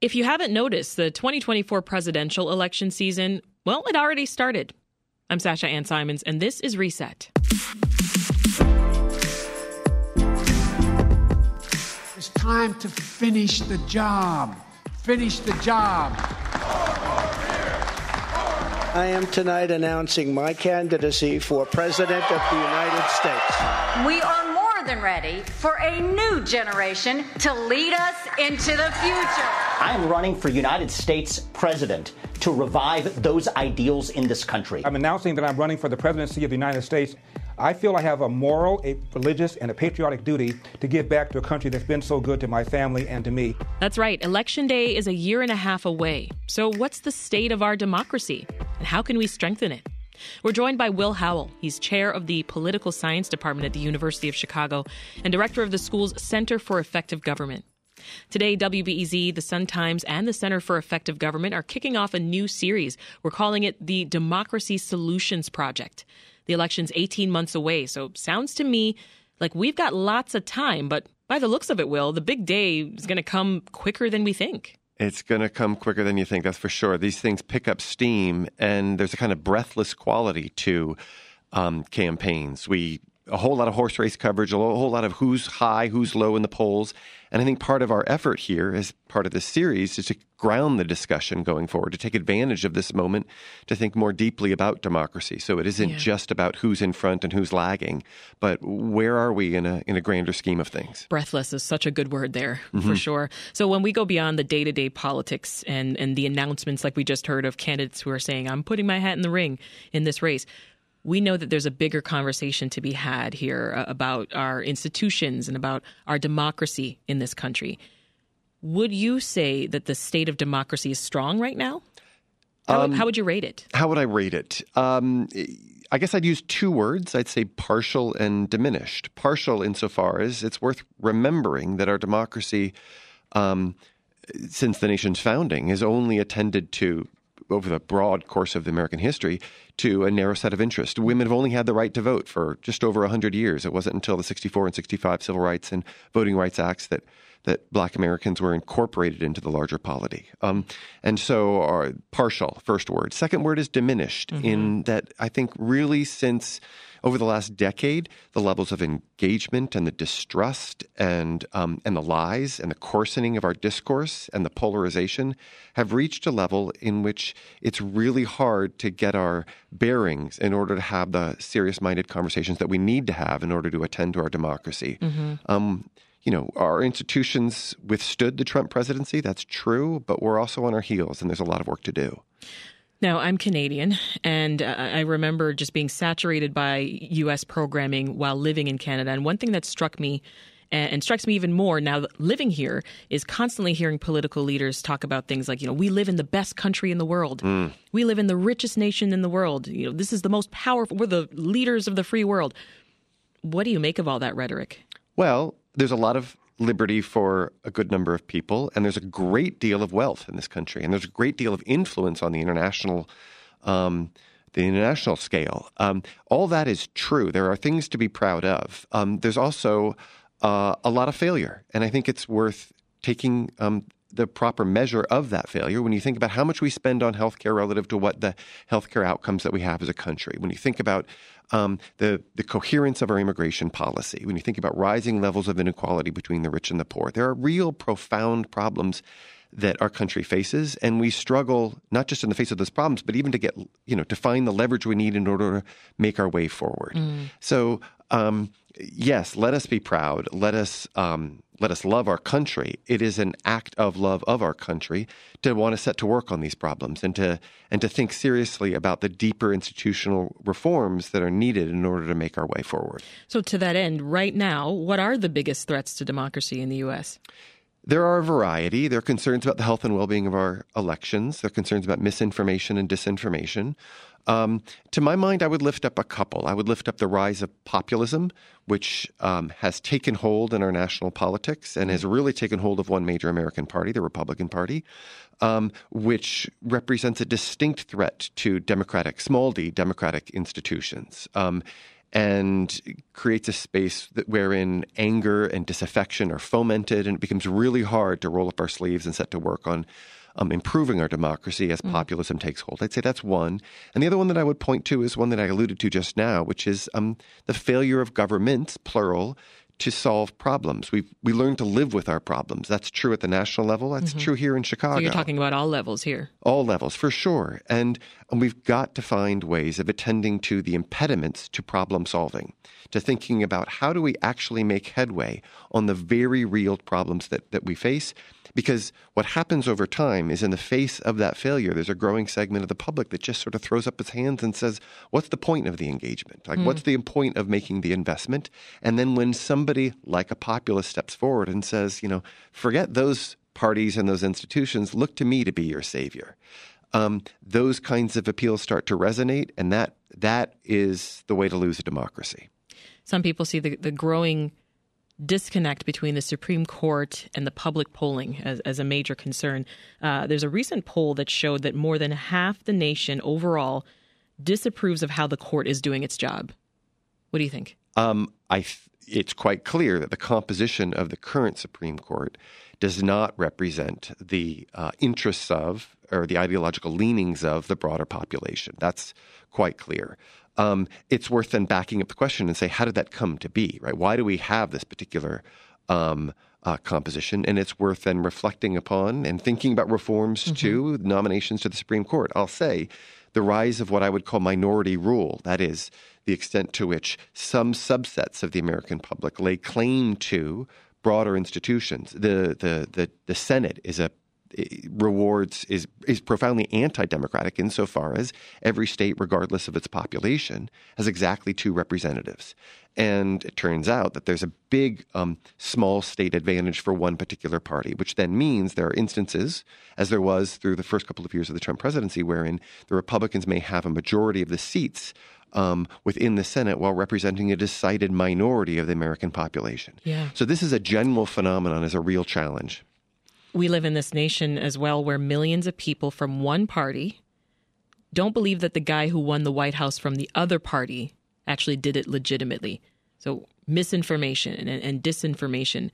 If you haven't noticed, the 2024 presidential election season, well, it already started. I'm Sasha Ann Simons, and this is Reset. It's time to finish the job. Finish the job. I am tonight announcing my candidacy for President of the United States. We are more than ready for a new generation to lead us into the future. I am running for United States President to revive those ideals in this country. I'm announcing that I'm running for the presidency of the United States. I feel I have a moral, a religious, and a patriotic duty to give back to a country that's been so good to my family and to me. That's right. Election day is a year and a half away. So, what's the state of our democracy? And how can we strengthen it? We're joined by Will Howell. He's chair of the Political Science Department at the University of Chicago and director of the school's Center for Effective Government. Today, WBEZ, the Sun Times, and the Center for Effective Government are kicking off a new series. We're calling it the Democracy Solutions Project. The election's 18 months away, so sounds to me like we've got lots of time, but by the looks of it, Will, the big day is going to come quicker than we think. It's going to come quicker than you think, that's for sure. These things pick up steam, and there's a kind of breathless quality to um, campaigns. We a whole lot of horse race coverage, a whole lot of who's high, who's low in the polls. And I think part of our effort here, as part of this series, is to ground the discussion going forward, to take advantage of this moment to think more deeply about democracy. So it isn't yeah. just about who's in front and who's lagging, but where are we in a in a grander scheme of things? Breathless is such a good word there, mm-hmm. for sure. So when we go beyond the day to day politics and, and the announcements like we just heard of candidates who are saying, I'm putting my hat in the ring in this race, we know that there's a bigger conversation to be had here uh, about our institutions and about our democracy in this country. Would you say that the state of democracy is strong right now? How, um, how would you rate it? How would I rate it? Um, I guess I'd use two words. I'd say partial and diminished. Partial insofar as it's worth remembering that our democracy, um, since the nation's founding, has only attended to over the broad course of American history to a narrow set of interests. Women have only had the right to vote for just over 100 years. It wasn't until the 64 and 65 Civil Rights and Voting Rights Acts that that black Americans were incorporated into the larger polity. Um, and so, our partial, first word. Second word is diminished, mm-hmm. in that I think really since over the last decade, the levels of engagement and the distrust and um, and the lies and the coarsening of our discourse and the polarization have reached a level in which it's really hard to get our bearings in order to have the serious-minded conversations that we need to have in order to attend to our democracy. Mm-hmm. Um, you know, our institutions withstood the Trump presidency. That's true, but we're also on our heels, and there's a lot of work to do. Now, I'm Canadian, and uh, I remember just being saturated by U.S. programming while living in Canada. And one thing that struck me and, strikes me even more now living here is constantly hearing political leaders talk about things like, you know, we live in the best country in the world. Mm. We live in the richest nation in the world. You know, this is the most powerful. We're the leaders of the free world. What do you make of all that rhetoric? Well, there's a lot of liberty for a good number of people, and there's a great deal of wealth in this country, and there's a great deal of influence on the international. Um, the international scale. Um, all that is true. There are things to be proud of. Um, there's also uh, a lot of failure, and I think it's worth taking um, the proper measure of that failure when you think about how much we spend on healthcare relative to what the healthcare outcomes that we have as a country. When you think about um, the the coherence of our immigration policy, when you think about rising levels of inequality between the rich and the poor, there are real profound problems that our country faces, and we struggle not just in the face of those problems, but even to get you know to find the leverage we need in order to make our way forward. Mm. So um, yes, let us be proud. Let us um, let us love our country. It is an act of love of our country to want to set to work on these problems and to and to think seriously about the deeper institutional reforms that are needed in order to make our way forward. So, to that end, right now, what are the biggest threats to democracy in the U.S.? There are a variety. There are concerns about the health and well being of our elections. There are concerns about misinformation and disinformation. Um, to my mind, I would lift up a couple. I would lift up the rise of populism, which um, has taken hold in our national politics and has really taken hold of one major American party, the Republican Party, um, which represents a distinct threat to democratic, small d, democratic institutions. And creates a space that, wherein anger and disaffection are fomented, and it becomes really hard to roll up our sleeves and set to work on um, improving our democracy as mm. populism takes hold. I'd say that's one. And the other one that I would point to is one that I alluded to just now, which is um, the failure of governments, plural, to solve problems. We we learn to live with our problems. That's true at the national level. That's mm-hmm. true here in Chicago. So you're talking about all levels here. All levels, for sure. And, and we've got to find ways of attending to the impediments to problem solving, to thinking about how do we actually make headway on the very real problems that, that we face because what happens over time is in the face of that failure, there's a growing segment of the public that just sort of throws up its hands and says, What's the point of the engagement? Like, mm. what's the point of making the investment? And then when somebody like a populist steps forward and says, You know, forget those parties and those institutions, look to me to be your savior. Um, those kinds of appeals start to resonate, and that that is the way to lose a democracy. Some people see the, the growing disconnect between the Supreme Court and the public polling as, as a major concern. Uh, there's a recent poll that showed that more than half the nation overall disapproves of how the court is doing its job. What do you think? Um, I th- it's quite clear that the composition of the current Supreme Court does not represent the uh, interests of or the ideological leanings of the broader population. That's quite clear um, it's worth then backing up the question and say, how did that come to be, right? Why do we have this particular um, uh, composition? And it's worth then reflecting upon and thinking about reforms mm-hmm. to nominations to the Supreme Court. I'll say the rise of what I would call minority rule, that is, the extent to which some subsets of the American public lay claim to broader institutions. The, the, the, the Senate is a rewards is is profoundly anti-democratic insofar as every state, regardless of its population, has exactly two representatives. And it turns out that there's a big um, small state advantage for one particular party, which then means there are instances, as there was through the first couple of years of the Trump presidency, wherein the Republicans may have a majority of the seats um, within the Senate while representing a decided minority of the American population. Yeah. So this is a general phenomenon, is a real challenge we live in this nation as well where millions of people from one party don't believe that the guy who won the White House from the other party actually did it legitimately. So, misinformation and, and disinformation,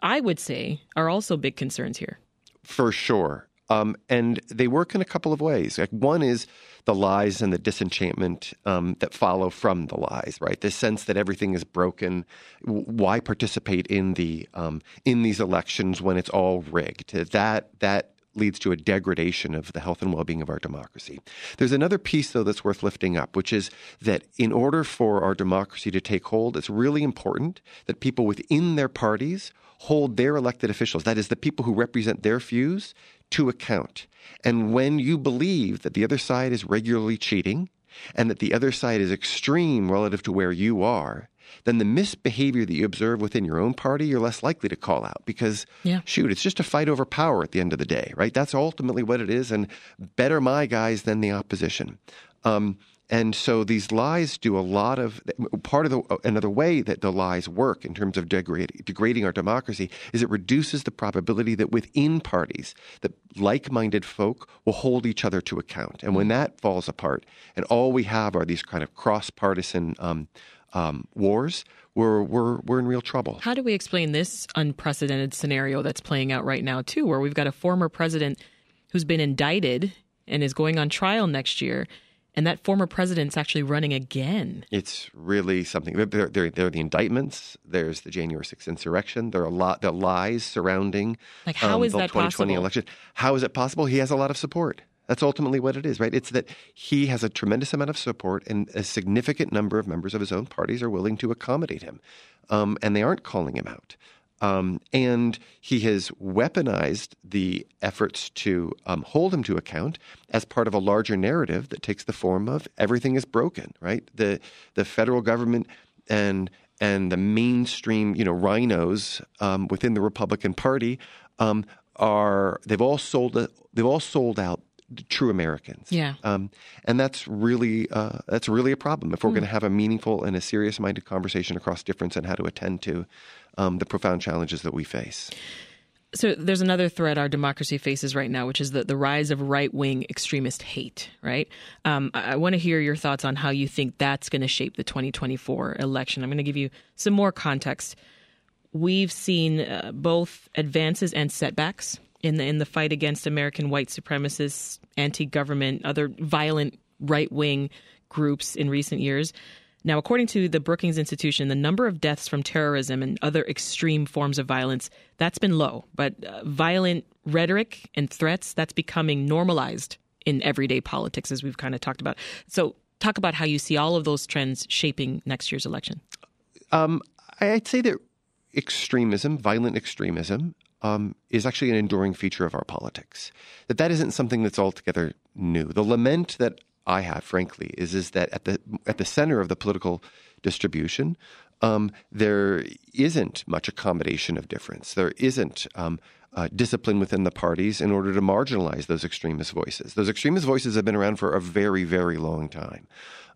I would say, are also big concerns here. For sure. Um, and they work in a couple of ways. Like one is the lies and the disenchantment um, that follow from the lies, right? This sense that everything is broken. Why participate in the um, in these elections when it's all rigged? That that leads to a degradation of the health and well-being of our democracy. There's another piece though that's worth lifting up, which is that in order for our democracy to take hold, it's really important that people within their parties hold their elected officials, that is the people who represent their views, to account. And when you believe that the other side is regularly cheating and that the other side is extreme relative to where you are, then the misbehavior that you observe within your own party, you're less likely to call out because, yeah. shoot, it's just a fight over power at the end of the day, right? That's ultimately what it is. And better my guys than the opposition. Um, and so these lies do a lot of part of the another way that the lies work in terms of degrade, degrading our democracy is it reduces the probability that within parties that like-minded folk will hold each other to account. And when that falls apart, and all we have are these kind of cross-partisan um, um, wars, we're, we're, we're in real trouble. How do we explain this unprecedented scenario that's playing out right now, too, where we've got a former president who's been indicted and is going on trial next year? And that former president's actually running again. It's really something. There, there, there are the indictments. There's the January 6th insurrection. There are a lot. the lies surrounding like how um, is the that 2020 possible? election. How is it possible? He has a lot of support. That's ultimately what it is, right? It's that he has a tremendous amount of support, and a significant number of members of his own parties are willing to accommodate him, um, and they aren't calling him out. Um, and he has weaponized the efforts to um, hold him to account as part of a larger narrative that takes the form of everything is broken, right? The the federal government and and the mainstream, you know, RINOs um, within the Republican Party um, are they've all sold they've all sold out true Americans. Yeah. Um, and that's really uh, that's really a problem if we're mm. going to have a meaningful and a serious minded conversation across difference and how to attend to um, the profound challenges that we face. So there's another threat our democracy faces right now, which is the, the rise of right wing extremist hate, right? Um, I, I want to hear your thoughts on how you think that's going to shape the 2024 election. I'm going to give you some more context. We've seen uh, both advances and setbacks in the in the fight against American white supremacists, anti-government, other violent right-wing groups in recent years. Now, according to the Brookings Institution, the number of deaths from terrorism and other extreme forms of violence that's been low, but uh, violent rhetoric and threats that's becoming normalized in everyday politics, as we've kind of talked about. So, talk about how you see all of those trends shaping next year's election. Um, I'd say that extremism, violent extremism, um, is actually an enduring feature of our politics. That that isn't something that's altogether new. The lament that I have, frankly, is is that at the at the center of the political distribution, um, there isn't much accommodation of difference. There isn't um, uh, discipline within the parties in order to marginalize those extremist voices. Those extremist voices have been around for a very, very long time.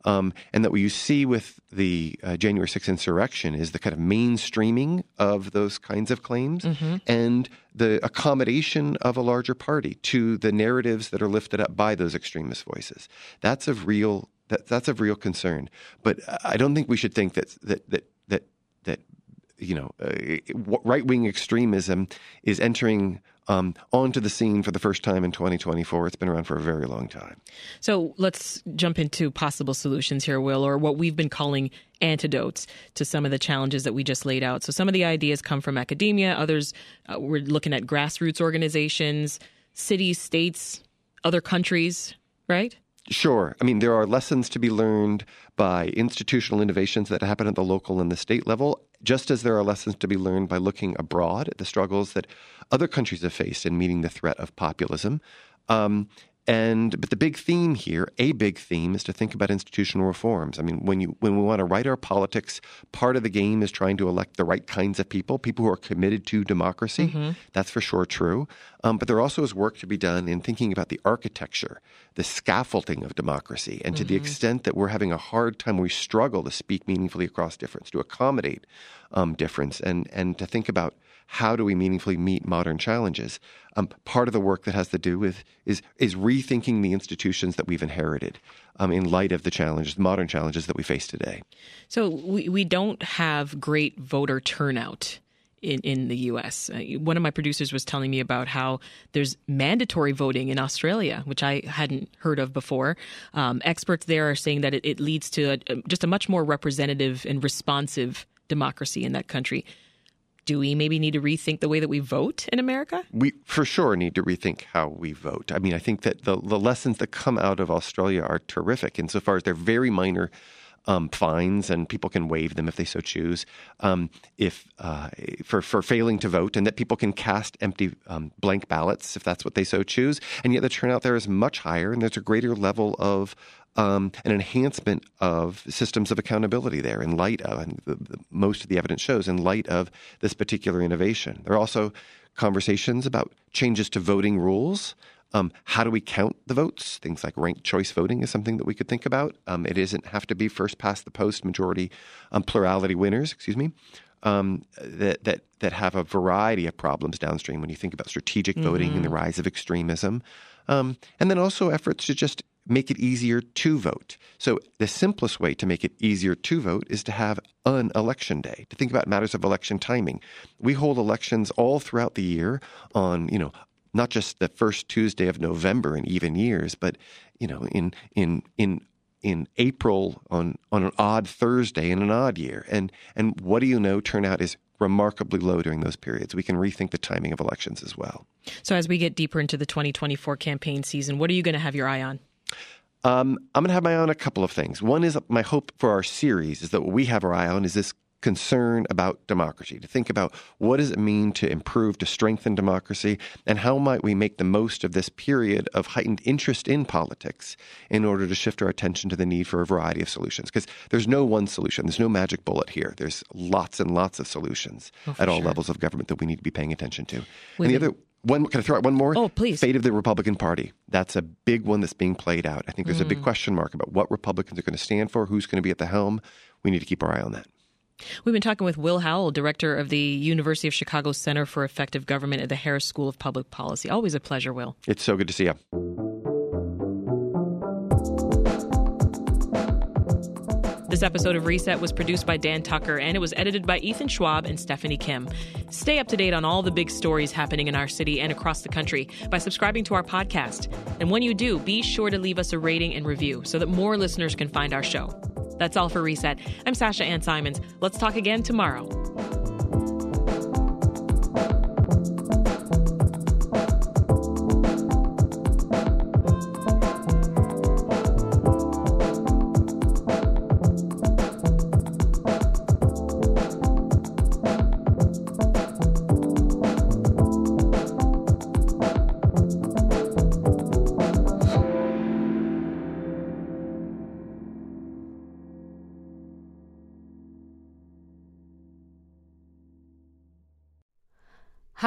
Um, and that what you see with the uh, January 6th insurrection is the kind of mainstreaming of those kinds of claims mm-hmm. and the accommodation of a larger party to the narratives that are lifted up by those extremist voices. That's of real that, that's of real concern. But I don't think we should think that that that that that you know uh, right wing extremism is entering um, onto the scene for the first time in 2024. It's been around for a very long time. So let's jump into possible solutions here, Will, or what we've been calling antidotes to some of the challenges that we just laid out. So some of the ideas come from academia, others, uh, we're looking at grassroots organizations, cities, states, other countries, right? Sure. I mean, there are lessons to be learned by institutional innovations that happen at the local and the state level, just as there are lessons to be learned by looking abroad at the struggles that other countries have faced in meeting the threat of populism. Um, and but the big theme here, a big theme, is to think about institutional reforms. I mean, when you when we want to right our politics, part of the game is trying to elect the right kinds of people, people who are committed to democracy. Mm-hmm. That's for sure true. Um, but there also is work to be done in thinking about the architecture, the scaffolding of democracy, and mm-hmm. to the mm-hmm. extent that we're having a hard time, we struggle to speak meaningfully across difference, to accommodate um, difference, and and to think about how do we meaningfully meet modern challenges? Um, part of the work that has to do with is is rethinking the institutions that we've inherited um, in light of the challenges, modern challenges that we face today. So we we don't have great voter turnout. In, in the US. Uh, one of my producers was telling me about how there's mandatory voting in Australia, which I hadn't heard of before. Um, experts there are saying that it, it leads to a, just a much more representative and responsive democracy in that country do we maybe need to rethink the way that we vote in America? We for sure need to rethink how we vote. I mean, I think that the, the lessons that come out of Australia are terrific insofar as they're very minor um, fines, and people can waive them if they so choose. Um, if uh, for for failing to vote, and that people can cast empty um, blank ballots if that's what they so choose, and yet the turnout there is much higher, and there's a greater level of um, an enhancement of systems of accountability there in light of, and the, the, most of the evidence shows, in light of this particular innovation. There are also conversations about changes to voting rules. Um, how do we count the votes? Things like ranked choice voting is something that we could think about. Um, it doesn't have to be first past the post majority um, plurality winners, excuse me, um, that, that, that have a variety of problems downstream when you think about strategic voting mm-hmm. and the mm-hmm. rise of extremism. Um, and then also efforts to just make it easier to vote. So the simplest way to make it easier to vote is to have an election day, to think about matters of election timing. We hold elections all throughout the year on, you know, not just the first Tuesday of November in even years, but you know, in in in in April on on an odd Thursday in an odd year. And and what do you know? Turnout is remarkably low during those periods. We can rethink the timing of elections as well. So as we get deeper into the 2024 campaign season, what are you going to have your eye on? Um, I'm going to have my eye on a couple of things. One is my hope for our series is that what we have our eye on is this concern about democracy, to think about what does it mean to improve, to strengthen democracy, and how might we make the most of this period of heightened interest in politics in order to shift our attention to the need for a variety of solutions. Because there's no one solution, there's no magic bullet here. There's lots and lots of solutions oh, at all sure. levels of government that we need to be paying attention to. And the other one can I throw out one more? Oh, please. Fate of the Republican Party. That's a big one that's being played out. I think there's mm. a big question mark about what Republicans are going to stand for, who's going to be at the helm. We need to keep our eye on that. We've been talking with Will Howell, director of the University of Chicago Center for Effective Government at the Harris School of Public Policy. Always a pleasure, Will. It's so good to see you. This episode of Reset was produced by Dan Tucker and it was edited by Ethan Schwab and Stephanie Kim. Stay up to date on all the big stories happening in our city and across the country by subscribing to our podcast. And when you do, be sure to leave us a rating and review so that more listeners can find our show. That's all for Reset. I'm Sasha Ann Simons. Let's talk again tomorrow.